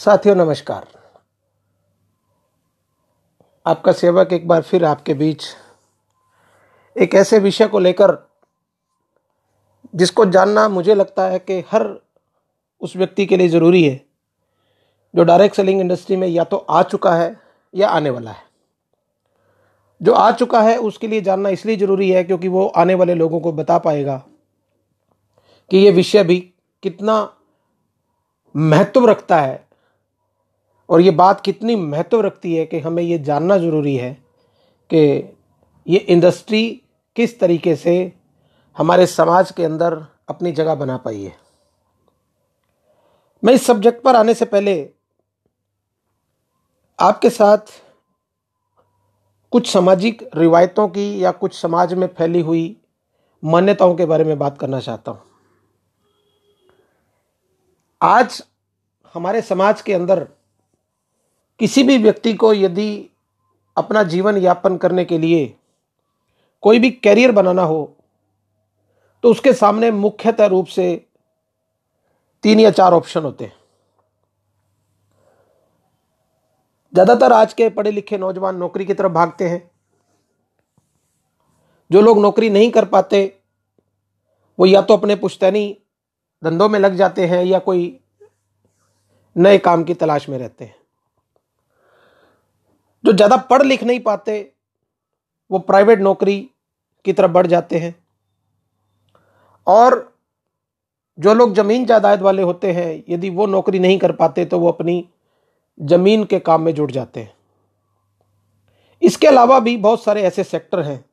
साथियों, नमस्कार। आपका सेवक एक बार फिर आपके बीच एक ऐसे विषय को लेकर जिसको जानना मुझे लगता है कि हर उस व्यक्ति के लिए ज़रूरी है, जो डायरेक्ट सेलिंग इंडस्ट्री में या तो आ चुका है या आने वाला है। जो आ चुका है, उसके लिए जानना इसलिए ज़रूरी है क्योंकि वो आने वाले लोगों को बता पाएगा कि ये विषय भी कितना महत्व रखता है और ये बात कितनी महत्व रखती है कि हमें ये जानना ज़रूरी है कि ये इंडस्ट्री किस तरीके से हमारे समाज के अंदर अपनी जगह बना पाई है। मैं इस सब्जेक्ट पर आने से पहले आपके साथ कुछ सामाजिक रिवायतों की या कुछ समाज में फैली हुई मान्यताओं के बारे में बात करना चाहता हूँ। आज हमारे समाज के अंदर किसी भी व्यक्ति को यदि अपना जीवन यापन करने के लिए कोई भी कैरियर बनाना हो तो उसके सामने मुख्यतः रूप से तीन या चार ऑप्शन होते हैं। ज़्यादातर आज के पढ़े लिखे नौजवान नौकरी की तरफ़ भागते हैं। जो लोग नौकरी नहीं कर पाते, वो या तो अपने पुश्तैनी धंधों में लग जाते हैं या कोई नए काम की तलाश में रहते हैं। जो ज़्यादा पढ़ लिख नहीं पाते, वो प्राइवेट नौकरी की तरफ़ बढ़ जाते हैं। और जो लोग ज़मीन जायदाद वाले होते हैं, यदि वो नौकरी नहीं कर पाते तो वो अपनी ज़मीन के काम में जुट जाते हैं। इसके अलावा भी बहुत सारे ऐसे सेक्टर हैं,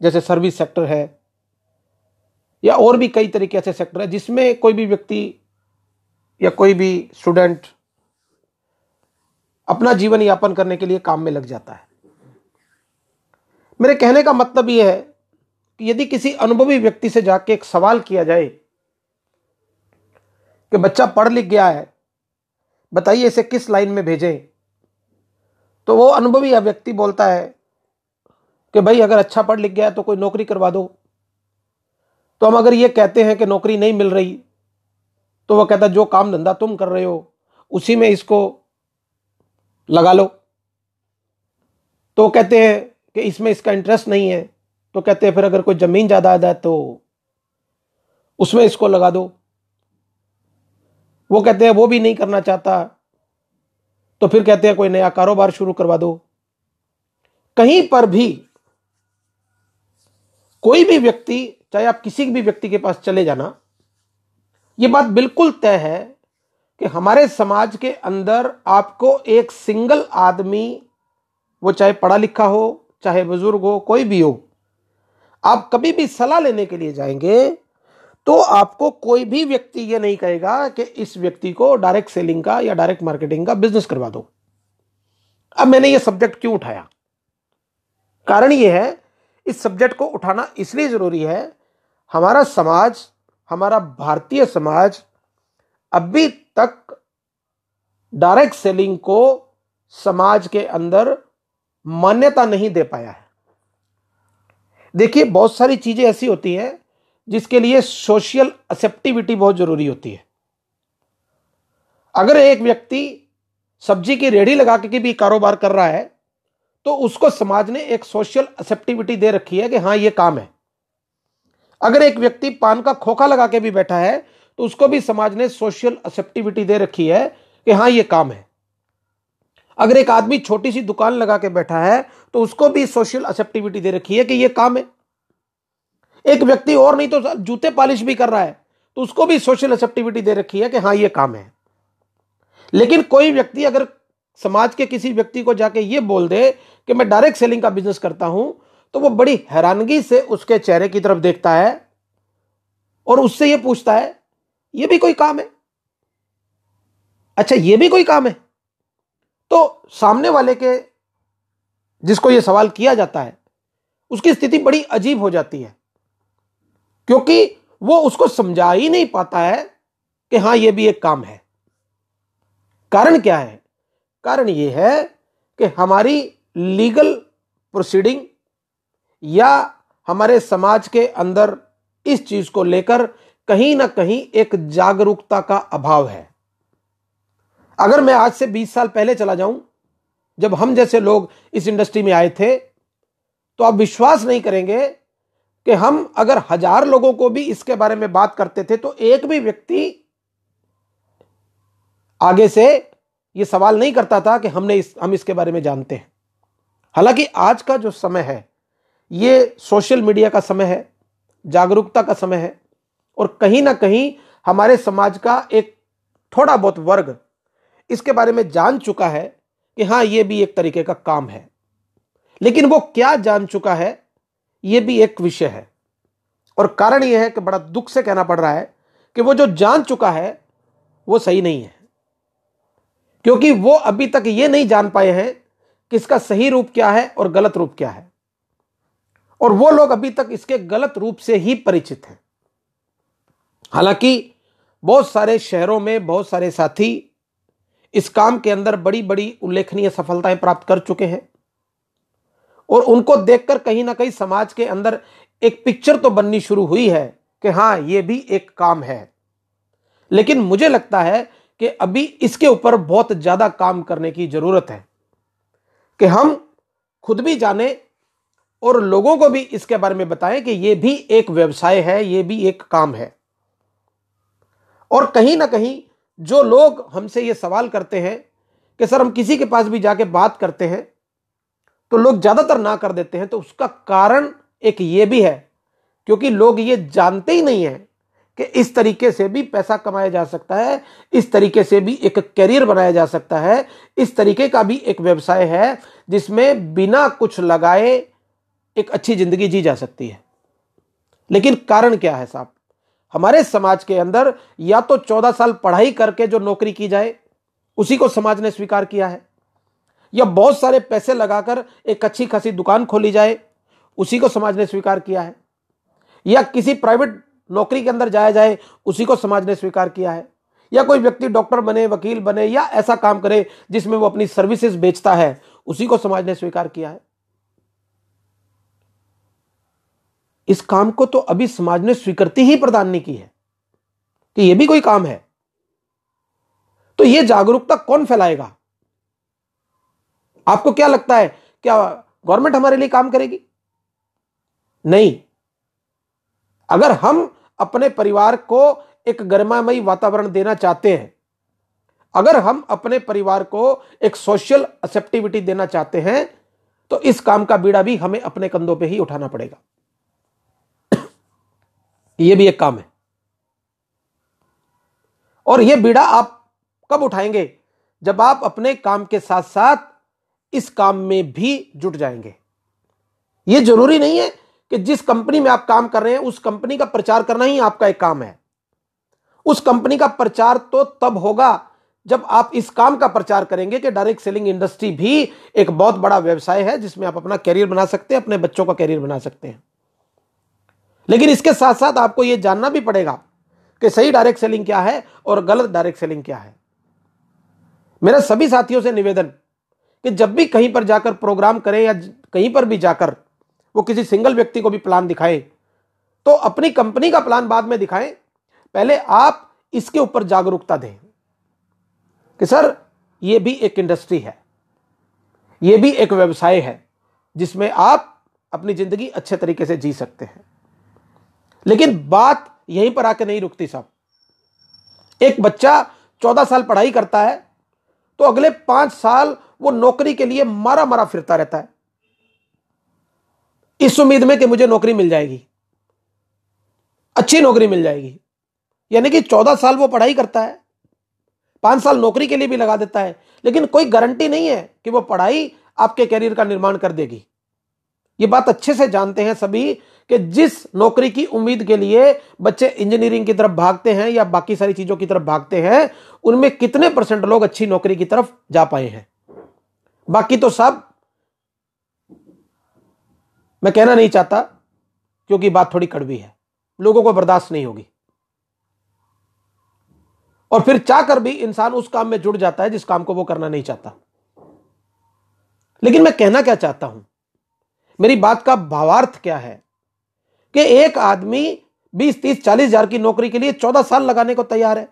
जैसे सर्विस सेक्टर है, या और भी कई तरीके ऐसे सेक्टर है, जिसमें कोई भी व्यक्ति या कोई भी स्टूडेंट अपना जीवन यापन करने के लिए काम में लग जाता है। मेरे कहने का मतलब यह है कि यदि किसी अनुभवी व्यक्ति से जाके एक सवाल किया जाए कि बच्चा पढ़ लिख गया है, बताइए इसे किस लाइन में भेजें तो वो अनुभवी व्यक्ति बोलता है कि भाई अगर अच्छा पढ़ लिख गया है तो कोई नौकरी करवा दो। तो हम अगर ये कहते हैं कि नौकरी नहीं मिल रही तो वह कहता जो काम धंधा तुम कर रहे हो, उसी में इसको लगा लो। तो कहते हैं कि इसमें इसका इंटरेस्ट नहीं है। तो कहते हैं फिर अगर कोई ज़मीन ज़्यादा है तो उसमें इसको लगा दो। वो कहते हैं वो भी नहीं करना चाहता। तो फिर कहते हैं कोई नया कारोबार शुरू करवा दो। कहीं पर भी कोई भी व्यक्ति, चाहे आप किसी भी व्यक्ति के पास चले जाना यह बात बिल्कुल तय है कि हमारे समाज के अंदर आपको एक सिंगल आदमी, वो चाहे पढ़ा लिखा हो, चाहे बुज़ुर्ग हो, कोई भी हो, आप कभी भी सलाह लेने के लिए जाएँगे तो आपको कोई भी व्यक्ति ये नहीं कहेगा कि इस व्यक्ति को डायरेक्ट सेलिंग का या डायरेक्ट मार्केटिंग का बिज़नेस करवा दो। अब मैंने ये सब्जेक्ट क्यों उठाया? कारण ये है, इस सब्जेक्ट को उठाना इसलिए ज़रूरी है, हमारा समाज, हमारा भारतीय समाज अभी तक डायरेक्ट सेलिंग को समाज के अंदर मान्यता नहीं दे पाया है। देखिए, बहुत सारी चीज़ें ऐसी होती हैं जिसके लिए सोशल एक्सेप्टिविटी बहुत ज़रूरी होती है। अगर एक व्यक्ति सब्ज़ी की रेडी लगा के भी कारोबार कर रहा है तो उसको समाज ने एक सोशल एक्सेप्टिविटी दे रखी है कि हाँ यह काम है। अगर एक व्यक्ति पान का खोखा लगा के भी बैठा है तो उसको भी समाज ने सोशल एक्सेप्टिविटी दे रखी है कि हाँ ये काम है। अगर एक आदमी छोटी सी दुकान लगा के बैठा है तो उसको भी सोशल एक्सेप्टिविटी दे रखी है कि ये काम है। एक व्यक्ति और नहीं तो जूते पॉलिश भी कर रहा है तो उसको भी सोशल एक्सेप्टिविटी दे रखी है कि हाँ ये काम है। लेकिन कोई व्यक्ति अगर समाज के किसी व्यक्ति को जाके ये बोल दे कि मैं डायरेक्ट सेलिंग का बिज़नेस करता हूँ तो वो बड़ी हैरानगी से उसके चेहरे की तरफ़ देखता है और उससे ये पूछता है ये भी कोई काम है? अच्छा ये भी कोई काम है? तो सामने वाले के जिसको ये सवाल किया जाता है, उसकी स्थिति बड़ी अजीब हो जाती है, क्योंकि वो उसको समझा ही नहीं पाता है कि हाँ, ये भी एक काम है। कारण क्या है? कारण ये है कि हमारी लीगल प्रोसीडिंग या हमारे समाज के अंदर इस चीज़ को लेकर कहीं ना कहीं एक जागरूकता का अभाव है। अगर मैं आज से 20 साल पहले चला जाऊँ, जब हम जैसे लोग इस इंडस्ट्री में आए थे तो आप विश्वास नहीं करेंगे कि हम अगर हज़ार लोगों को भी इसके बारे में बात करते थे तो एक भी व्यक्ति आगे से यह सवाल नहीं करता था कि हमने इस, हम इसके बारे में जानते हैं। हालाँकि आज का जो समय है, ये सोशल मीडिया का समय है, जागरूकता का समय है और कहीं ना कहीं हमारे समाज का एक थोड़ा बहुत वर्ग इसके बारे में जान चुका है कि हाँ ये भी एक तरीके का काम है। लेकिन वो क्या जान चुका है, ये भी एक विषय है। और कारण यह है कि बड़ा दुख से कहना पड़ रहा है कि वो जो जान चुका है, वो सही नहीं है। क्योंकि वो अभी तक ये नहीं जान पाए हैं कि इसका सही रूप क्या है और गलत रूप क्या है। और वो लोग अभी तक इसके गलत रूप से ही परिचित हैं। हालाँकि बहुत सारे शहरों में बहुत सारे साथी इस काम के अंदर बड़ी बड़ी उल्लेखनीय सफलताएँ प्राप्त कर चुके हैं। और उनको देखकर कहीं ना कहीं समाज के अंदर एक पिक्चर तो बननी शुरू हुई है कि हाँ यह भी एक काम है। लेकिन मुझे लगता है कि अभी इसके ऊपर बहुत ज़्यादा काम करने की ज़रूरत है कि हम खुद भी जाने और लोगों को भी इसके बारे में बताएँ कि यह भी एक व्यवसाय है यह भी एक काम है। और कहीं ना कहीं जो लोग हमसे ये सवाल करते हैं कि सर हम किसी के पास भी जाके बात करते हैं तो लोग ज़्यादातर ना कर देते हैं तो उसका कारण एक ये भी है, क्योंकि लोग ये जानते ही नहीं है कि इस तरीके से भी पैसा कमाया जा सकता है, इस तरीके से भी एक करियर बनाया जा सकता है, इस तरीके का भी एक व्यवसाय है जिसमें बिना कुछ लगाए एक अच्छी ज़िंदगी जी जा सकती है। लेकिन कारण क्या है साहब? हमारे समाज के अंदर या तो चौदह साल पढ़ाई करके जो नौकरी की जाए, उसी को समाज ने स्वीकार किया है। या बहुत सारे पैसे लगाकर एक अच्छी खासी दुकान खोली जाए, उसी को समाज ने स्वीकार किया है। या किसी प्राइवेट नौकरी के अंदर जाया जाए, उसी को समाज ने स्वीकार किया है। या कोई व्यक्ति डॉक्टर बने, वकील बने, या ऐसा काम करे जिसमें वो अपनी सर्विसेज़ बेचता है, उसी को समाज ने स्वीकार किया है। इस काम को तो अभी समाज ने स्वीकृति ही प्रदान नहीं की है, कि यह भी कोई काम है। तो यह जागरूकता कौन फैलाएगा? आपको क्या लगता है, क्या गवर्नमेंट हमारे लिए काम करेगी? नहीं। अगर हम अपने परिवार को एक गरिमामयी वातावरण देना चाहते हैं, अगर हम अपने परिवार को एक सोशल एक्सेप्टिविटी देना चाहते हैं तो इस काम का बीड़ा भी हमें अपने कंधों पे ही उठाना पड़ेगा। यह भी एक काम है। और यह बीड़ा आप कब उठाएँगे? जब आप अपने काम के साथ साथ इस काम में भी जुट जाएँगे। यह ज़रूरी नहीं है कि जिस कंपनी में आप काम कर रहे हैं, उस कंपनी का प्रचार करना ही आपका एक काम है। उस कंपनी का प्रचार तो तब होगा जब आप इस काम का प्रचार करेंगे कि डायरेक्ट सेलिंग इंडस्ट्री भी एक बहुत बड़ा व्यवसाय है जिसमें आप अपना कैरियर बना सकते हैं, अपने बच्चों का कैरियर बना सकते हैं। लेकिन इसके साथ साथ आपको यह जानना भी पड़ेगा कि सही डायरेक्ट सेलिंग क्या है और गलत डायरेक्ट सेलिंग क्या है। मेरा सभी साथियों से निवेदन कि जब भी कहीं पर जाकर प्रोग्राम करें या कहीं पर भी जाकर वो किसी सिंगल व्यक्ति को भी प्लान दिखाए तो अपनी कंपनी का प्लान बाद में दिखाएँ। पहले आप इसके ऊपर जागरूकता दें कि सर, ये भी एक इंडस्ट्री है, ये भी एक व्यवसाय है जिसमें आप अपनी ज़िंदगी अच्छे तरीके से जी सकते हैं। लेकिन बात यहीं पर आके नहीं रुकती साहब। एक बच्चा चौदह साल पढ़ाई करता है तो अगले पाँच साल वो नौकरी के लिए मारा मारा फिरता रहता है। इस उम्मीद में कि मुझे नौकरी मिल जाएगी। अच्छी नौकरी मिल जाएगी। यानी कि चौदह साल वो पढ़ाई करता है, पाँच साल नौकरी के लिए भी लगा देता है, लेकिन कोई गारंटी नहीं है कि वो पढ़ाई आपके कैरियर का निर्माण कर देगी। ये बात अच्छे से जानते हैं सभी कि जिस नौकरी की उम्मीद के लिए बच्चे इंजीनियरिंग की तरफ़ भागते हैं या बाकी सारी चीज़ों की तरफ़ भागते हैं, उनमें कितने परसेंट लोग अच्छी नौकरी की तरफ़ जा पाए हैं? बाकी तो सब, मैं कहना नहीं चाहता, क्योंकि बात थोड़ी कड़वी है। लोगों को बर्दाश्त नहीं होगी। और फिर चाहकर भी इंसान उस काम में जुड़ जाता है जिस काम को वो करना नहीं चाहता। लेकिन मैं कहना क्या चाहता हूँ? मेरी बात का भावार्थ क्या है? कि एक आदमी बीस, तीस, चालीस हज़ार की नौकरी के लिए चौदह साल लगाने को तैयार है।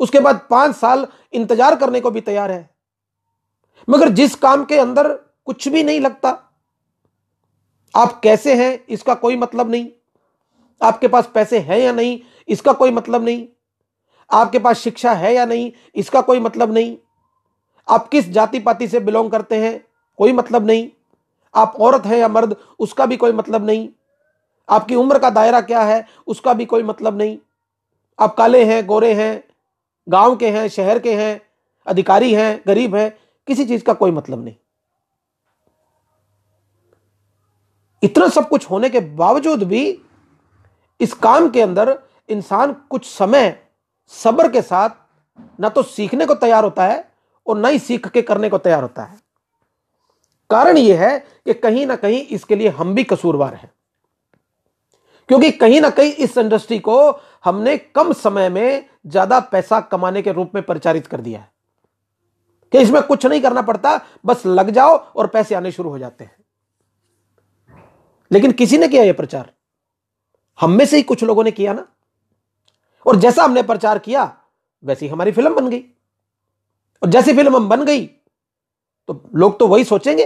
उसके बाद पाँच साल इंतज़ार करने को भी तैयार है। मगर जिस काम के अंदर कुछ भी नहीं लगता, आप कैसे हैं, इसका कोई मतलब नहीं। आपके पास पैसे हैं या नहीं, इसका कोई मतलब नहीं। आपके पास शिक्षा है या नहीं, इसका कोई मतलब नहीं। आप किस जाति पाति से बिलोंग करते हैं, कोई मतलब नहीं। आप औरत हैं या मर्द, उसका भी कोई मतलब नहीं। आपकी उम्र का दायरा क्या है, उसका भी कोई मतलब नहीं। आप काले हैं, गोरे हैं, गाँव के हैं, शहर के हैं, अधिकारी हैं, गरीब हैं, किसी चीज़ का कोई मतलब नहीं। इतना सब कुछ होने के बावजूद भी इस काम के अंदर इंसान कुछ समय सब्र के साथ ना तो सीखने को तैयार होता है और ना ही सीख के करने को तैयार होता है। कारण यह है कि कहीं ना कहीं इसके लिए हम भी कसूरवार हैं। क्योंकि कहीं ना कहीं इस इंडस्ट्री को हमने कम समय में ज़्यादा पैसा कमाने के रूप में परिचारित कर दिया है। कि इसमें कुछ नहीं करना पड़ता, बस लग जाओ और पैसे आने शुरू हो जाते हैं। लेकिन किसी ने किया यह प्रचार? हम में से ही कुछ लोगों ने किया ना? और जैसा हमने प्रचार किया, वैसी हमारी फ़िल्म बन गई। और जैसी फ़िल्म हम बन गई तो लोग तो वही सोचेंगे।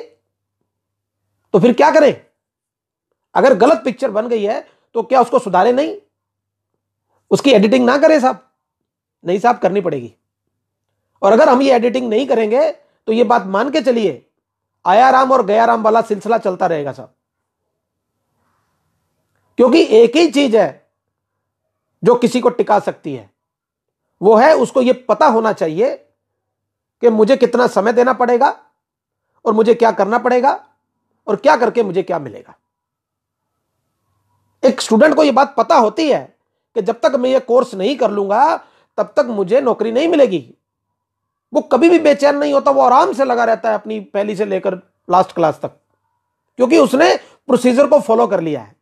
तो फिर क्या करें? अगर गलत पिक्चर बन गई है तो क्या उसको सुधारे? नहीं। उसकी एडिटिंग ना करें साहब। नहीं साहब, करनी पड़ेगी। और अगर हम ये एडिटिंग नहीं करेंगे तो ये बात मान के चलिए आया राम और गया राम वाला सिलसिला चलता रहेगा साहब। क्योंकि एक ही चीज़ है, जो किसी को टिका सकती है। वो है, उसको यह पता होना चाहिए कि मुझे कितना समय देना पड़ेगा, और मुझे क्या करना पड़ेगा, और क्या करके मुझे क्या मिलेगा। एक स्टूडेंट को यह बात पता होती है कि जब तक मैं ये कोर्स नहीं कर लूँगा, तब तक मुझे नौकरी नहीं मिलेगी। वो कभी भी बेचैन नहीं होता, वो आराम से लगा रहता है अपनी पहली से लेकर लास्ट क्लास तक। क्योंकि उसने प्रोसीजर को फॉलो कर लिया है।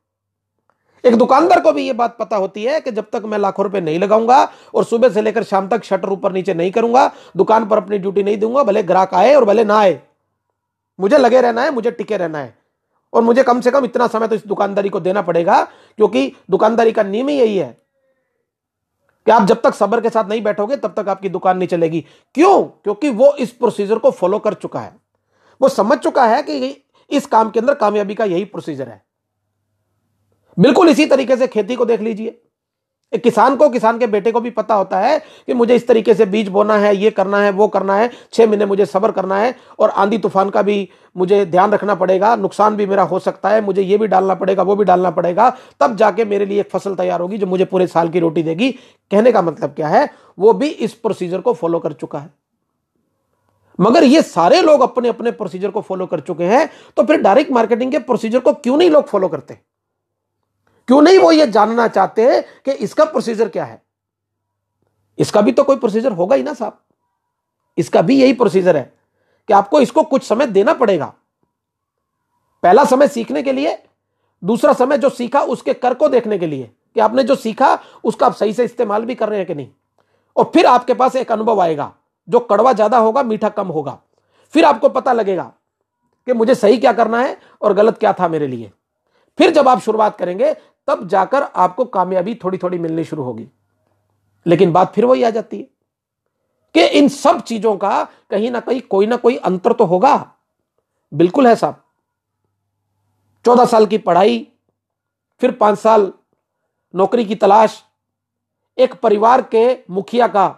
एक दुकानदार को भी ये बात पता होती है कि जब तक मैं लाखों रुपए नहीं लगाऊँगा और सुबह से लेकर शाम तक शटर ऊपर नीचे नहीं करूँगा, दुकान पर अपनी ड्यूटी नहीं दूँगा, भले ग्राहक आए और भले ना आए। मुझे लगे रहना है, मुझे टिके रहना है। और मुझे कम से कम इतना समय तो इस दुकानदारी को देना पड़ेगा, क्योंकि दुकानदारी का नियम ही यही है। कि आप जब तक सबर के साथ नहीं बैठोगे, तब तक आपकी दुकान नहीं चलेगी। क्यों? क्योंकि वो इस प्रोसीजर को फॉलो कर चुका है। वो समझ चुका है कि इस काम के अंदर कामयाबी का यही प्रोसीजर है। बिल्कुल इसी तरीके से खेती को देख लीजिए। एक किसान को, किसान के बेटे को भी पता होता है कि मुझे इस तरीके से बीज बोना है, ये करना है, वो करना है, छह महीने मुझे सबर करना है और आंधी तूफ़ान का भी मुझे ध्यान रखना पड़ेगा, नुकसान भी मेरा हो सकता है, मुझे ये भी डालना पड़ेगा, वो भी डालना पड़ेगा, तब जाके मेरे लिए एक फ़सल तैयार होगी जो मुझे पूरे साल की रोटी देगी। कहने का मतलब क्या है? वो भी इस प्रोसीजर को फॉलो कर चुका है। मगर ये सारे लोग अपने अपने प्रोसीजर को फॉलो कर चुके हैं तो फिर डायरेक्ट मार्केटिंग के प्रोसीजर को क्यों नहीं लोग फॉलो करते? क्यों नहीं वो ये जानना चाहते कि इसका प्रोसीजर क्या है? इसका भी तो कोई प्रोसीजर होगा ही ना साहब। इसका भी यही प्रोसीजर है कि आपको इसको कुछ समय देना पड़ेगा। पहला समय सीखने के लिए, दूसरा समय जो सीखा उसके कर को देखने के लिए कि आपने जो सीखा उसका आप सही से इस्तेमाल भी कर रहे हैं कि नहीं। और फिर आपके पास एक अनुभव आएगा जो कड़वा ज़्यादा होगा, मीठा कम होगा। फिर आपको पता लगेगा कि मुझे सही क्या करना है और गलत क्या था मेरे लिए। फिर जब आप शुरुआत करेंगे तब जाकर आपको कामयाबी थोड़ी थोड़ी मिलनी शुरू होगी। लेकिन बात फिर वही आ जाती है कि इन सब चीज़ों का कहीं ना कहीं, कोई ना कोई अंतर तो होगा। बिल्कुल है साहब। चौदह साल की पढ़ाई, फिर पाँच साल नौकरी की तलाश, एक परिवार के मुखिया का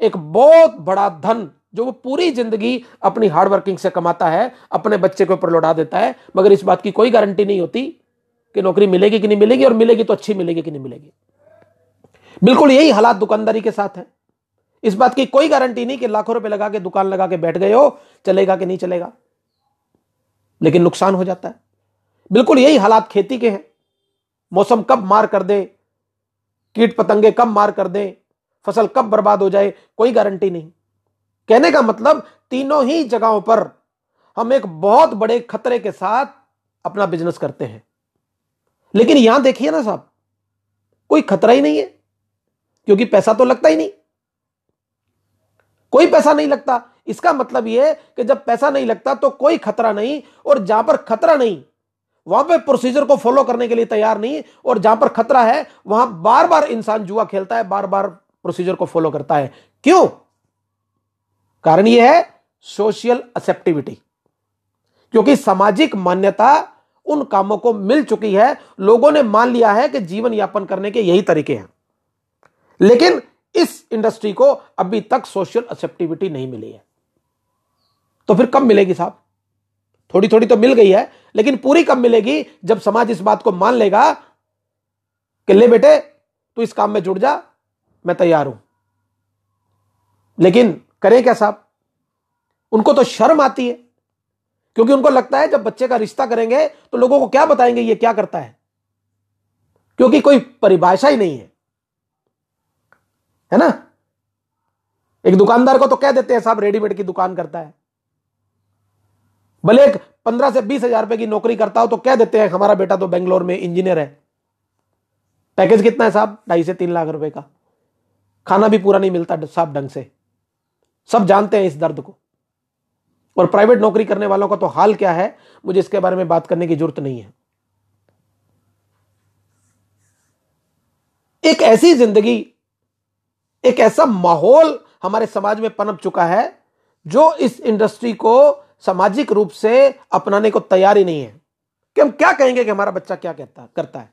एक बहुत बड़ा धन जो वो पूरी ज़िंदगी अपनी हार्डवर्किंग से कमाता है, अपने बच्चे के ऊपर लौटा देता है, मगर इस बात की कोई गारंटी नहीं होती। कि नौकरी मिलेगी कि नहीं मिलेगी और मिलेगी तो अच्छी मिलेगी कि नहीं मिलेगी। बिल्कुल यही हालात दुकानदारी के साथ है। इस बात की कोई गारंटी नहीं कि लाखों रुपए लगा के, दुकान लगा के बैठ गए हो, चलेगा कि नहीं चलेगा। लेकिन नुकसान हो जाता है। बिल्कुल यही हालात खेती के हैं। मौसम कब मार कर दे, कीट पतंगे कब मार कर दे, फ़सल कब बर्बाद हो जाए, कोई गारंटी नहीं। कहने का मतलब तीनों ही जगहों पर हम एक बहुत बड़े खतरे के साथ अपना बिज़नेस करते हैं। लेकिन यहाँ देखिए ना साहब, कोई खतरा ही नहीं है, क्योंकि पैसा तो लगता ही नहीं। कोई पैसा नहीं लगता। इसका मतलब यह कि जब पैसा नहीं लगता तो कोई खतरा नहीं, और जहाँ पर खतरा नहीं, वहाँ पे प्रोसीजर को फॉलो करने के लिए तैयार नहीं, और जहाँ पर खतरा है, वहाँ बार बार इंसान जुआ खेलता है बार बार प्रोसीजर को फॉलो करता है। क्यों? कारण यह है सोशल एक्सेप्टिविटी क्योंकि सामाजिक मान्यता उन कामों को मिल चुकी है, लोगों ने मान लिया है कि जीवन यापन करने के यही तरीके हैं। लेकिन इस इंडस्ट्री को अभी तक सोशल एक्सेप्टिविटी नहीं मिली है। तो फिर कब मिलेगी साहब? थोड़ी थोड़ी तो मिल गई है, लेकिन पूरी कब मिलेगी जब समाज इस बात को मान लेगा कि, ले बेटे, तू इस काम में जुड़ जा, मैं तैयार हूँ। लेकिन करें क्या साहब? उनको तो शर्म आती है। क्योंकि उनको लगता है जब बच्चे का रिश्ता करेंगे तो लोगों को क्या बताएँगे ये क्या करता है? क्योंकि कोई परिभाषा ही नहीं है। है ना? एक दुकानदार को तो कह देते हैं, साहब, रेडीमेड की दुकान करता है। भले एक पंद्रह से बीस हज़ार रुपए की नौकरी करता हो तो कह देते हैं, हमारा बेटा तो बेंगलोर में इंजीनियर है। पैकेज कितना है साहब? ढाई से तीन लाख रुपए का। खाना भी पूरा नहीं मिलता साहब ढंग से। सब जानते हैं इस दर्द को। और प्राइवेट नौकरी करने वालों का तो हाल क्या है? मुझे इसके बारे में बात करने की ज़रूरत नहीं है। एक ऐसी ज़िंदगी, एक ऐसा माहौल हमारे समाज में पनप चुका है, जो इस इंडस्ट्री को सामाजिक रूप से अपनाने को तैयार ही नहीं है। कि हम क्या कहेंगे कि हमारा बच्चा क्या कहता, करता है?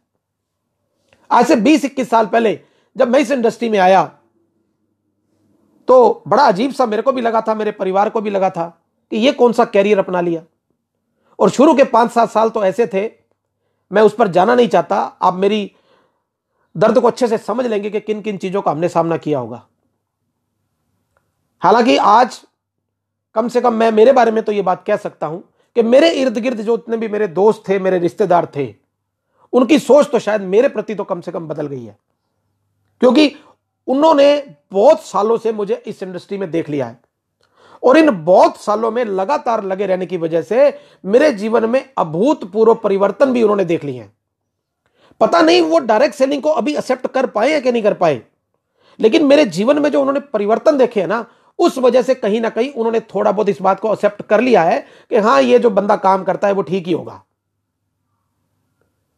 आज से 20-21 साल पहले जब मैं इस इंडस्ट्री में आया तो बड़ा अजीब सा मेरे को भी लगा था, मेरे परिवार को भी लगा था। कि ये कौन सा कैरियर अपना लिया? और शुरू के पाँच सात साल तो ऐसे थे, मैं उस पर जाना नहीं चाहता। आप मेरी दर्द को अच्छे से समझ लेंगे कि किन किन चीज़ों का हमने सामना किया होगा। हालाँकि आज कम से कम मैं, मेरे बारे में तो यह बात कह सकता हूँ कि मेरे इर्द गिर्द जो इतने भी मेरे दोस्त थे, मेरे रिश्तेदार थे, उनकी सोच तो शायद मेरे प्रति तो कम से कम बदल गई है। क्योंकि उन्होंने बहुत सालों से मुझे इस इंडस्ट्री में देख लिया है। और इन बहुत सालों में लगातार लगे रहने की वजह से मेरे जीवन में अभूतपूर्व परिवर्तन भी उन्होंने देख लिए हैं। पता नहीं वो डायरेक्ट सेलिंग को अभी एक्सेप्ट कर पाए या कि नहीं कर पाए। लेकिन मेरे जीवन में जो उन्होंने परिवर्तन देखे हैं ना, उस वजह से कहीं ना कहीं उन्होंने थोड़ा बहुत इस बात को एक्सेप्ट कर लिया है कि हाँ, ये जो बंदा काम करता है वो ठीक ही होगा।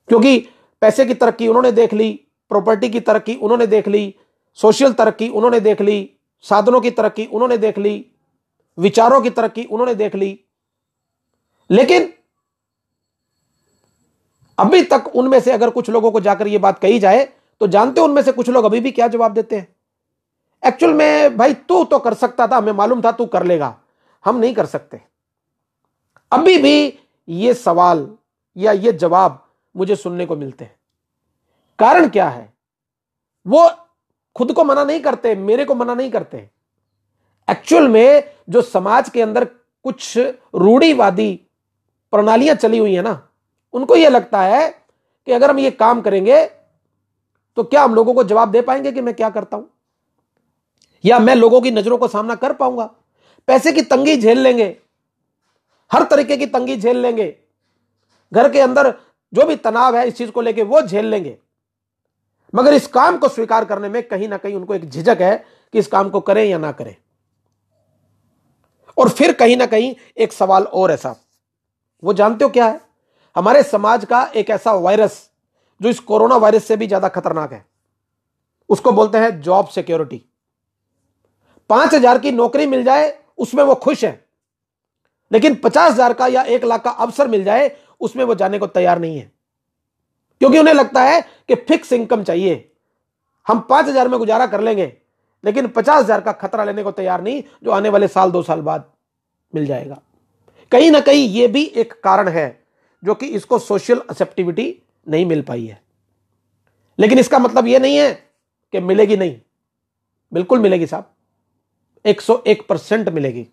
क्योंकि पैसे की तरक्की उन्होंने देख ली प्रॉपर्टी की तरक्की उन्होंने देख ली सोशल तरक्की उन्होंने देख ली, साधनों की तरक्की उन्होंने देख ली विचारों की तरक्की उन्होंने देख ली। लेकिन अभी तक उनमें से अगर कुछ लोगों को जाकर यह बात कही जाए तो जानते हो उनमें से कुछ लोग अभी भी क्या जवाब देते हैं? एक्चुअल में, भाई, तू तो कर सकता था, हमें मालूम था तू कर लेगा। हम नहीं कर सकते। अभी भी ये सवाल या ये जवाब मुझे सुनने को मिलते हैं। कारण क्या है? वो खुद को मना नहीं करते, मेरे को मना नहीं करते। एक्चुअल में जो समाज के अंदर कुछ रूढ़ीवादी प्रणालियाँ चली हुई है ना, उनको यह लगता है कि अगर हम ये काम करेंगे तो क्या हम लोगों को जवाब दे पाएँगे कि मैं क्या करता हूँ? या मैं लोगों की नज़रों को सामना कर पाऊँगा? पैसे की तंगी झेल लेंगे, हर तरीके की तंगी झेल लेंगे, घर के अंदर जो भी तनाव है इस चीज़ को लेके वो झेल लेंगे। मगर इस काम को स्वीकार करने में कहीं ना कहीं उनको एक झिझक है कि इस काम को करें या ना करें। और फिर कहीं ना कहीं एक सवाल और ऐसा। वो जानते हो क्या है? हमारे समाज का एक ऐसा वायरस, जो इस कोरोना वायरस से भी ज़्यादा खतरनाक है, उसको बोलते हैं जॉब सिक्योरिटी। पाँच हज़ार की नौकरी मिल जाए, उसमें वो खुश है, लेकिन पचास हज़ार का या एक लाख का अवसर मिल जाए, उसमें वो जाने को तैयार नहीं है। क्योंकि उन्हें लगता है कि फिक्स इनकम चाहिए। हम पाँच हज़ार में गुजारा कर लेंगे लेकिन पचास हज़ार का खतरा लेने को तैयार नहीं, जो आने वाले साल, दो साल बाद मिल जाएगा। कहीं ना कहीं यह भी एक कारण है जो कि इसको सोशल एक्सेप्टिविटी नहीं मिल पाई है। लेकिन इसका मतलब यह नहीं है कि मिलेगी नहीं। बिल्कुल मिलेगी साहब। 101 परसेंट मिलेगी।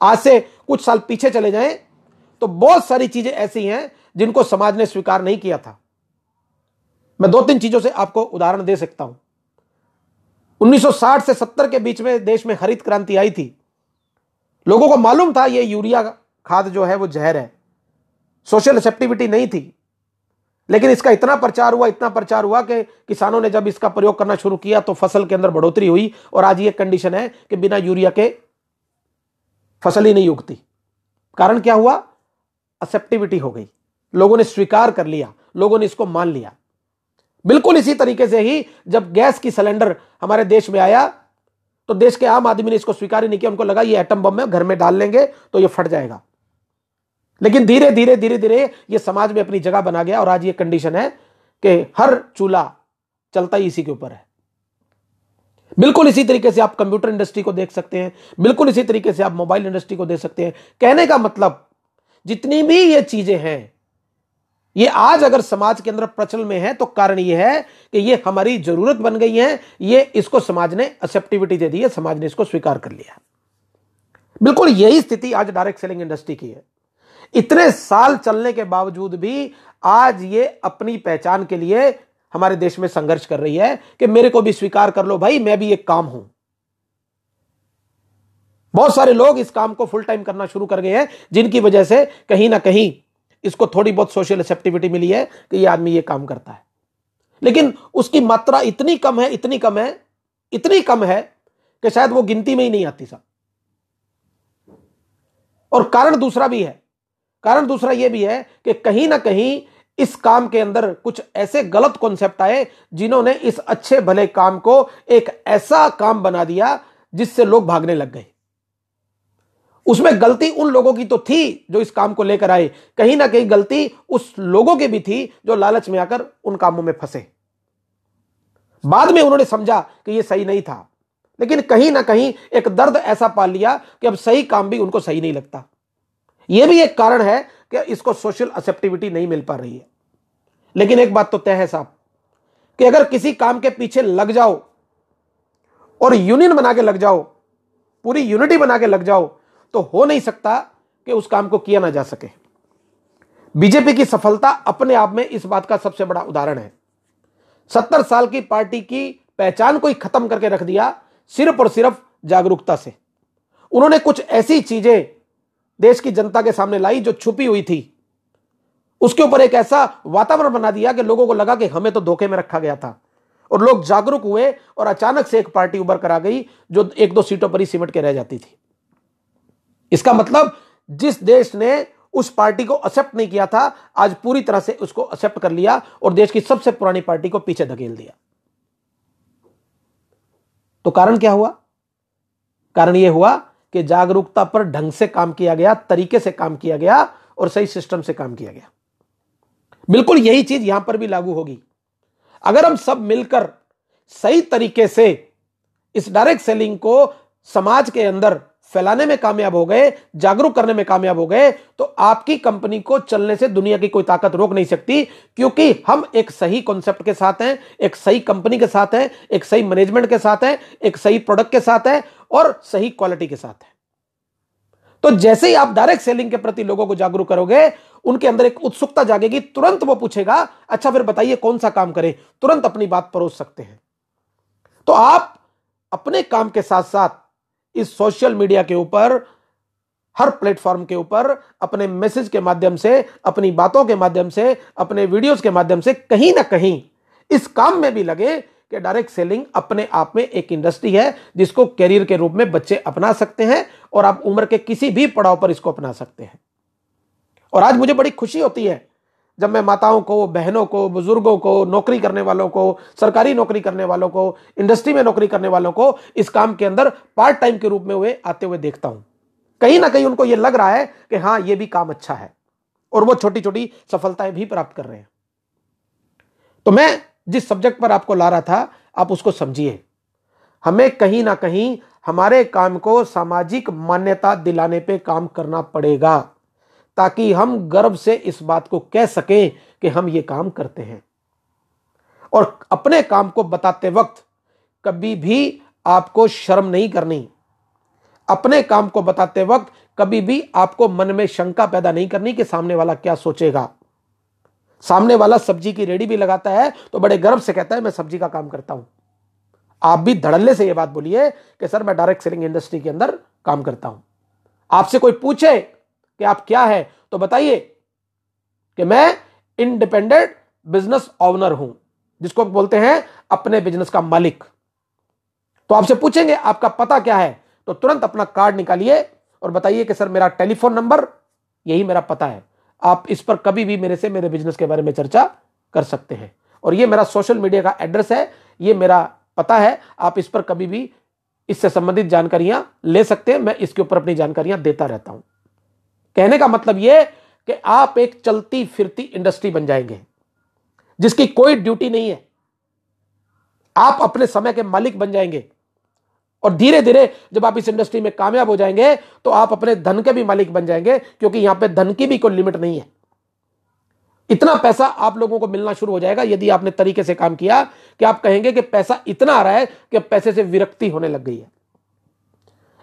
आज से कुछ साल पीछे चले जाएँ तो बहुत सारी चीज़ें ऐसी हैं जिनको समाज ने स्वीकार नहीं किया था। मैं दो तीन चीज़ों से आपको उदाहरण दे सकता हूँ। 1960 से 70 के बीच में देश में हरित क्रांति आई थी। लोगों को मालूम था ये यूरिया खाद जो है वो जहर है। सोशल एक्सेप्टिविटी नहीं थी। लेकिन इसका इतना प्रचार हुआ, इतना प्रचार हुआ कि किसानों ने जब इसका प्रयोग करना शुरू किया तो फ़सल के अंदर बढ़ोतरी हुई और आज ये कंडीशन है कि बिना यूरिया के फ़सल ही नहीं उगती। कारण क्या हुआ? एक्सेप्टिविटी हो गई। लोगों ने स्वीकार कर लिया। लोगों ने इसको मान लिया। बिल्कुल इसी तरीके से ही जब गैस की सिलेंडर हमारे देश में आया तो देश के आम आदमी ने इसको स्वीकार ही नहीं किया। उनको लगा ये एटम बम में घर में डाल लेंगे तो ये फट जाएगा। लेकिन धीरे धीरे धीरे धीरे ये समाज में अपनी जगह बना गया और आज ये कंडीशन है कि हर चूल्हा चलता ही इसी के ऊपर है। बिल्कुल इसी तरीके से आप कंप्यूटर इंडस्ट्री को देख सकते हैं, बिल्कुल इसी तरीके से आप मोबाइल इंडस्ट्री को देख सकते हैं। कहने का मतलब जितनी भी ये चीज़ें हैं ये आज अगर समाज के अंदर प्रचल में है तो कारण ये है कि ये हमारी ज़रूरत बन गई है, ये इसको समाज ने एक्सेप्टिविटी दे दी है, समाज ने इसको स्वीकार कर लिया। बिल्कुल यही स्थिति आज डायरेक्ट सेलिंग इंडस्ट्री की है। इतने साल चलने के बावजूद भी आज ये अपनी पहचान के लिए हमारे देश में संघर्ष कर रही है कि मेरे को भी स्वीकार कर लो भाई, मैं भी एक काम हूँ। बहुत सारे लोग इस काम को फुल टाइम करना शुरू कर गए हैं, जिनकी वजह से कहीं ना कहीं इसको थोड़ी बहुत सोशल एक्सेप्टिविटी मिली है कि ये आदमी ये काम करता है। लेकिन उसकी मात्रा इतनी कम है, इतनी कम है, इतनी कम है कि शायद वो गिनती में ही नहीं आती साहब और कारण दूसरा भी है, कारण दूसरा यह भी है कि कहीं ना कहीं इस काम के अंदर कुछ ऐसे गलत कॉन्सेप्ट आए जिन्होंने इस अच्छे भले काम को एक ऐसा काम बना दिया जिससे लोग भागने लग गए। उसमें गलती उन लोगों की तो थी जो इस काम को लेकर आए। कहीं ना कहीं गलती उस लोगों की भी थी जो लालच में आकर उन कामों में फंसे। बाद में उन्होंने समझा कि यह सही नहीं था। लेकिन कहीं ना कहीं एक दर्द ऐसा पाल लिया कि अब सही काम भी उनको सही नहीं लगता। यह भी एक कारण है कि इसको सोशल एक्सेप्टिविटी नहीं मिल पा रही है। लेकिन एक बात तो तय है साहब कि अगर किसी काम के पीछे लग जाओ और यूनियन बना के लग जाओ, पूरी यूनिटी बना के लग जाओ तो हो नहीं सकता कि उस काम को किया ना जा सके। बीजेपी की सफलता अपने आप में इस बात का सबसे बड़ा उदाहरण है। सत्तर साल की पार्टी की पहचान को ही खत्म करके रख दिया सिर्फ़ और सिर्फ़ जागरूकता से। उन्होंने कुछ ऐसी चीज़ें देश की जनता के सामने लाई जो छुपी हुई थी। उसके ऊपर एक ऐसा वातावरण बना दिया कि लोगों को लगा कि हमें तो धोखे में रखा गया था। और लोग जागरूक हुए और अचानक से एक पार्टी उभर कर आ गई जो एक दो सीटों पर ही सिमट के रह जाती थी। इसका मतलब जिस देश ने उस पार्टी को एक्सेप्ट नहीं किया था, आज पूरी तरह से उसको एक्सेप्ट कर लिया और देश की सबसे पुरानी पार्टी को पीछे धकेल दिया। तो कारण क्या हुआ? कारण यह हुआ कि जागरूकता पर ढंग से काम किया गया, तरीके से काम किया गया और सही सिस्टम से काम किया गया। बिल्कुल यही चीज़ यहाँ पर भी लागू होगी। अगर हम सब मिलकर सही तरीके से इस डायरेक्ट सेलिंग को समाज के अंदर फैलाने में कामयाब हो गए, जागरूक करने में कामयाब हो गए तो आपकी कंपनी को चलने से दुनिया की कोई ताकत रोक नहीं सकती, क्योंकि हम एक सही कॉन्सेप्ट के साथ हैं, एक सही कंपनी के साथ हैं, एक सही मैनेजमेंट के साथ हैं, एक सही प्रोडक्ट के साथ हैं और सही क्वालिटी के साथ हैं। तो जैसे ही आप डायरेक्ट सेलिंग के प्रति लोगों को जागरूक करोगे, उनके अंदर एक उत्सुकता जागेगी, तुरंत वो पूछेगा अच्छा फिर बताइए कौन सा काम करें? तुरंत अपनी बात परोस सकते हैं। तो आप अपने काम के साथ साथ इस सोशल मीडिया के ऊपर, हर प्लेटफॉर्म के ऊपर, अपने मैसेज के माध्यम से, अपनी बातों के माध्यम से, अपने वीडियोस के माध्यम से कहीं ना कहीं इस काम में भी लगे कि डायरेक्ट सेलिंग अपने आप में एक इंडस्ट्री है जिसको कैरियर के रूप में बच्चे अपना सकते हैं और आप उम्र के किसी भी पड़ाव पर इसको अपना सकते हैं। और आज मुझे बड़ी खुशी होती है जब मैं माताओं को, बहनों को, बुज़ुर्गों को, नौकरी करने वालों को, सरकारी नौकरी करने वालों को, इंडस्ट्री में नौकरी करने वालों को इस काम के अंदर पार्ट टाइम के रूप में हुए आते हुए देखता हूँ। कहीं ना कहीं उनको यह लग रहा है कि हाँ यह भी काम अच्छा है और वो छोटी छोटी सफलताएँ भी प्राप्त कर रहे हैं। तो मैं जिस सब्जेक्ट पर आपको ला रहा था, आप उसको समझिए। हमें कहीं ना कहीं हमारे काम को सामाजिक मान्यता दिलाने पे काम करना पड़ेगा। ताकि हम गर्व से इस बात को कह सकें कि हम ये काम करते हैं। और अपने काम को बताते वक्त कभी भी आपको शर्म नहीं करनी। अपने काम को बताते वक्त कभी भी आपको मन में शंका पैदा नहीं करनी कि सामने वाला क्या सोचेगा। सामने वाला सब्ज़ी की रेडी भी लगाता है तो बड़े गर्व से कहता है, मैं सब्ज़ी का काम करता हूँ। आप भी धड़ल्ले से यह बात बोलिए कि, सर, मैं डायरेक्ट सेलिंग इंडस्ट्री के अंदर काम करता हूँ। आपसे कोई पूछे कि आप क्या है? तो बताइए कि मैं इंडिपेंडेंट बिज़नेस ओनर हूँ, जिसको बोलते हैं अपने बिज़नेस का मालिक। तो आपसे पूछेंगे, आपका पता क्या है? तो तुरंत अपना कार्ड निकालिए और बताइए कि सर, मेरा टेलीफोन नंबर, यही मेरा पता है। आप इस पर कभी भी मेरे से मेरे बिज़नेस के बारे में चर्चा कर सकते हैं। और ये मेरा सोशल मीडिया का एड्रेस है, ये मेरा पता है, आप इस पर कभी भी इससे संबंधित जानकारियाँ ले सकते हैं, मैं इसके ऊपर अपनी जानकारियाँ देता रहता हूँ। कहने का मतलब यह कि आप एक चलती फिरती इंडस्ट्री बन जाएँगे, जिसकी कोई ड्यूटी नहीं है। आप अपने समय के मालिक बन जाएँगे और धीरे धीरे जब आप इस इंडस्ट्री में कामयाब हो जाएँगे तो आप अपने धन के भी मालिक बन जाएँगे, क्योंकि यहाँ पे धन की भी कोई लिमिट नहीं है। इतना पैसा आप लोगों को मिलना शुरू हो जाएगा, यदि आपने तरीके से काम किया कि आप कहेंगे कि पैसा इतना आ रहा है कि पैसे से विरक्ति होने लग गई है।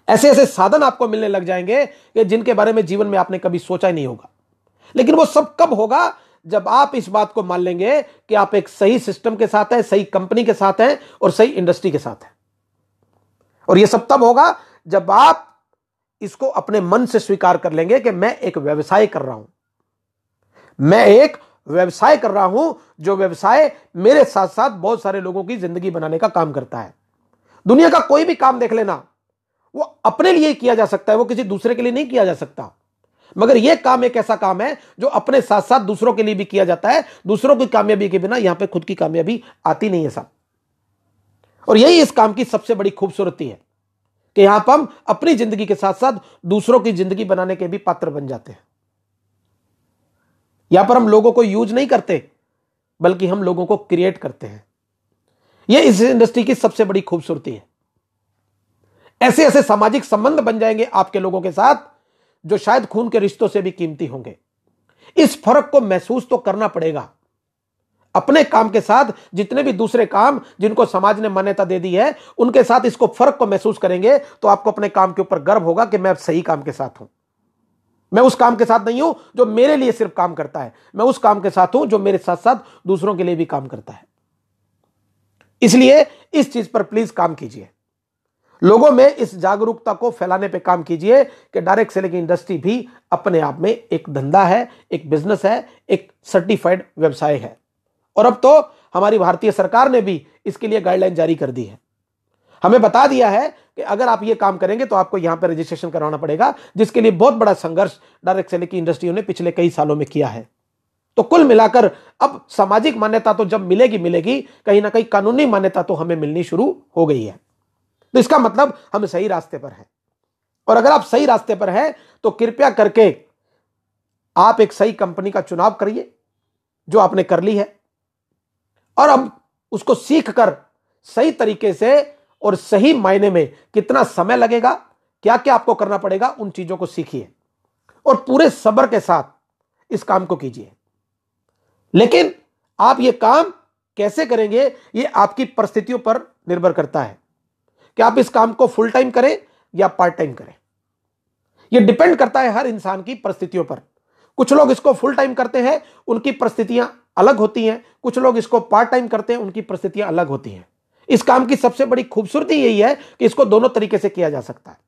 ऐसे ऐसे साधन आपको मिलने लग जाएँगे कि जिनके बारे में जीवन में आपने कभी सोचा ही नहीं होगा। लेकिन वो सब कब होगा? जब आप इस बात को मान लेंगे कि आप एक सही सिस्टम के साथ हैं, सही कंपनी के साथ हैं और सही इंडस्ट्री के साथ हैं। और यह सब तब होगा जब आप इसको अपने मन से स्वीकार कर लेंगे कि मैं एक व्यवसाय कर रहा हूँ। मैं एक व्यवसाय कर रहा हूँ जो व्यवसाय मेरे साथ साथ बहुत सारे लोगों की ज़िंदगी बनाने का काम करता है। दुनिया का कोई भी काम देख लेना वो अपने लिए किया जा सकता है, वो किसी दूसरे के लिए नहीं किया जा सकता। मगर यह काम एक ऐसा काम है जो अपने साथ साथ दूसरों के लिए भी किया जाता है। दूसरों की कामयाबी के बिना यहाँ पे खुद की कामयाबी आती नहीं है साहब। और यही इस काम की सबसे बड़ी खूबसूरती है कि यहाँ पर हम अपनी ज़िंदगी के साथ साथ दूसरों की ज़िंदगी बनाने के भी पात्र बन जाते हैं। यहाँ पर हम लोगों को यूज़ नहीं करते, बल्कि हम लोगों को क्रिएट करते हैं। यह इस इंडस्ट्री की सबसे बड़ी खूबसूरती है। ऐसे ऐसे सामाजिक संबंध बन जाएँगे आपके लोगों के साथ, जो शायद खून के रिश्तों से भी कीमती होंगे। इस फ़र्क को महसूस तो करना पड़ेगा। अपने काम के साथ जितने भी दूसरे काम जिनको समाज ने मान्यता दे दी है, उनके साथ इसको फ़र्क को महसूस करेंगे तो आपको अपने काम के ऊपर गर्व होगा कि मैं सही काम के साथ हूँ। मैं उस काम के साथ नहीं हूँ जो मेरे लिए सिर्फ़ काम करता है। मैं उस काम के साथ हूँ जो मेरे साथ साथ दूसरों के लिए भी काम करता है। इसलिए इस चीज़ पर प्लीज़ काम कीजिए। लोगों में इस जागरूकता को फैलाने पे काम कीजिए कि डायरेक्ट सेलिंग इंडस्ट्री भी अपने आप में एक धंधा है, एक बिज़नेस है, एक सर्टिफाइड व्यवसाय है। और अब तो हमारी भारतीय सरकार ने भी इसके लिए गाइडलाइन जारी कर दी है। हमें बता दिया है कि अगर आप ये काम करेंगे तो आपको यहाँ पर रजिस्ट्रेशन करवाना पड़ेगा, जिसके लिए बहुत बड़ा संघर्ष डायरेक्ट सेलिंग की इंडस्ट्रियों ने पिछले कई सालों में किया है। तो कुल मिलाकर अब सामाजिक मान्यता तो जब मिलेगी मिलेगी, कहीं ना कहीं कानूनी मान्यता तो हमें मिलनी शुरू हो गई है। तो इसका मतलब हम सही रास्ते पर हैं। और अगर आप सही रास्ते पर हैं तो कृपया करके आप एक सही कंपनी का चुनाव करिए, जो आपने कर ली है। और अब उसको सीख कर सही तरीके से और सही मायने में कितना समय लगेगा क्या क्या आपको करना पड़ेगा, उन चीज़ों को सीखिए। और पूरे सब्र के साथ इस काम को कीजिए। लेकिन आप ये काम कैसे करेंगे, ये आपकी परिस्थितियों पर निर्भर करता है। कि आप इस काम को फुल टाइम करें या पार्ट टाइम करें। यह डिपेंड करता है हर इंसान की परिस्थितियों पर। कुछ लोग इसको फुल टाइम करते हैं, उनकी परिस्थितियाँ अलग होती हैं। कुछ लोग इसको पार्ट टाइम करते हैं, उनकी परिस्थितियाँ अलग होती हैं। इस काम की सबसे बड़ी खूबसूरती यही है कि इसको दोनों तरीके से किया जा सकता है।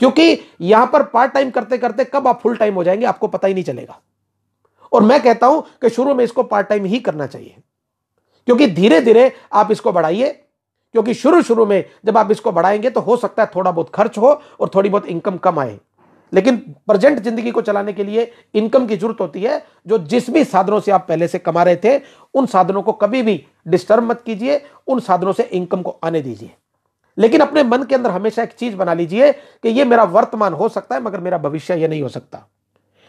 क्योंकि यहाँ पर पार्ट टाइम करते करते कब आप फुल टाइम हो जाएँगे, आपको पता ही नहीं चलेगा। और मैं कहता हूँ कि शुरू में इसको पार्ट टाइम ही करना चाहिए। क्योंकि धीरे धीरे आप इसको बढ़ाइए क्योंकि शुरू शुरू में जब आप इसको बढ़ाएँगे तो हो सकता है थोड़ा बहुत खर्च हो और थोड़ी बहुत इनकम कम आए। लेकिन प्रेजेंट ज़िंदगी को चलाने के लिए इनकम की ज़रूरत होती है, जो जिस भी साधनों से आप पहले से कमा रहे थे, उन साधनों को कभी भी डिस्टर्ब मत कीजिए, उन साधनों से इनकम को आने दीजिए। लेकिन अपने मन के अंदर हमेशा एक चीज़ बना लीजिए कि यह मेरा वर्तमान हो सकता है, मगर मेरा भविष्य यह नहीं हो सकता।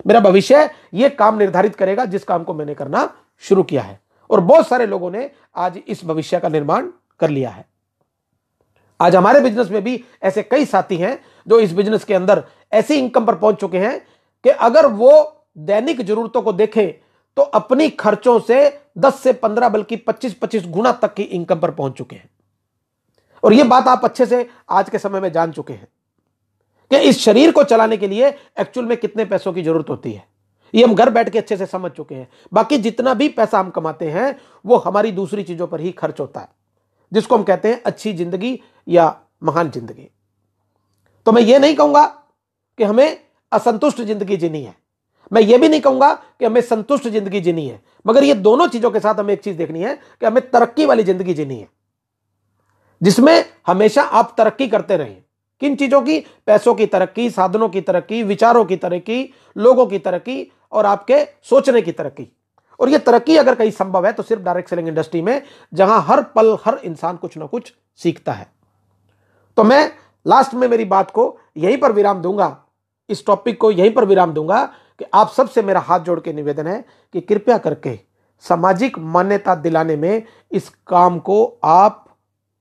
मेरा भविष्य यह काम निर्धारित करेगा जिस काम को मैंने करना शुरू किया है। और बहुत सारे लोगों ने आज इस भविष्य का निर्माण कर लिया है। आज हमारे बिज़नेस में भी ऐसे कई साथी हैं जो इस बिज़नेस के अंदर ऐसी इनकम पर पहुँच चुके हैं कि अगर वो दैनिक जरूरतों को देखें तो अपनी खर्चों से 10 से 15 बल्कि 25-25 गुना तक की इनकम पर पहुँच चुके हैं। और यह बात आप अच्छे से आज के समय में जान चुके हैं कि इस शरीर को चलाने के लिए एक्चुअल में कितने पैसों की ज़रूरत होती है। ये हम घर बैठ के अच्छे से समझ चुके हैं। बाकी जितना भी पैसा हम कमाते हैं, वो हमारी दूसरी चीज़ों पर ही खर्च होता है। जिसको हम कहते हैं अच्छी ज़िंदगी या महान ज़िंदगी। तो मैं ये नहीं कहूँगा कि हमें असंतुष्ट ज़िंदगी जीनी है। मैं ये भी नहीं कहूँगा कि हमें संतुष्ट ज़िंदगी जीनी है। मगर ये दोनों चीज़ों के साथ हमें एक चीज़ देखनी है कि हमें तरक्की वाली ज़िंदगी जीनी है, जिसमें हमेशा आप तरक्की करते रहें। किन चीज़ों की? पैसों की तरक्की, साधनों की तरक्की, विचारों की तरक्की, लोगों की तरक्की और आपके सोचने की तरक्की। और ये तरक्की अगर कहीं संभव है तो सिर्फ़ डायरेक्ट सेलिंग इंडस्ट्री में, जहाँ हर पल, हर इंसान कुछ ना कुछ सीखता है। तो मैं लास्ट में मेरी बात को यहीं पर विराम दूँगा। इस टॉपिक को यहीं पर विराम दूँगा कि आप सबसे मेरा हाथ जोड़ के निवेदन है कि कृपया करके सामाजिक मान्यता दिलाने में इस काम को आप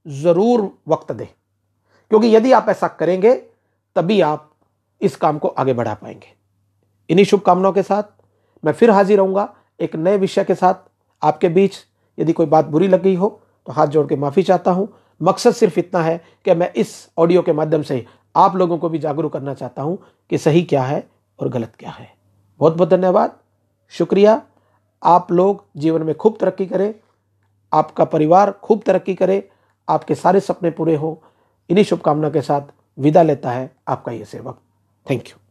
ज़रूर वक्त दें। क्योंकि यदि आप ऐसा करेंगे, तभी आप इस काम को आगे बढ़ा पाएँगे। इन्हीं शुभकामनाओं के साथ मैं फिर हाजिर रहूँगा। एक नए विषय के साथ आपके बीच यदि कोई बात बुरी लग गई हो तो हाथ जोड़ के माफ़ी चाहता हूँ। मकसद सिर्फ़ इतना है कि मैं इस ऑडियो के माध्यम से आप लोगों को भी जागरूक करना चाहता हूँ कि सही क्या है और गलत क्या है। बहुत बहुत धन्यवाद। शुक्रिया। आप लोग जीवन में खूब तरक्की करें। आपका परिवार खूब तरक्की करे। आपके सारे सपने पूरे हो। इन्हीं शुभकामना के साथ विदा लेता है आपका ये सेवक। Thank you.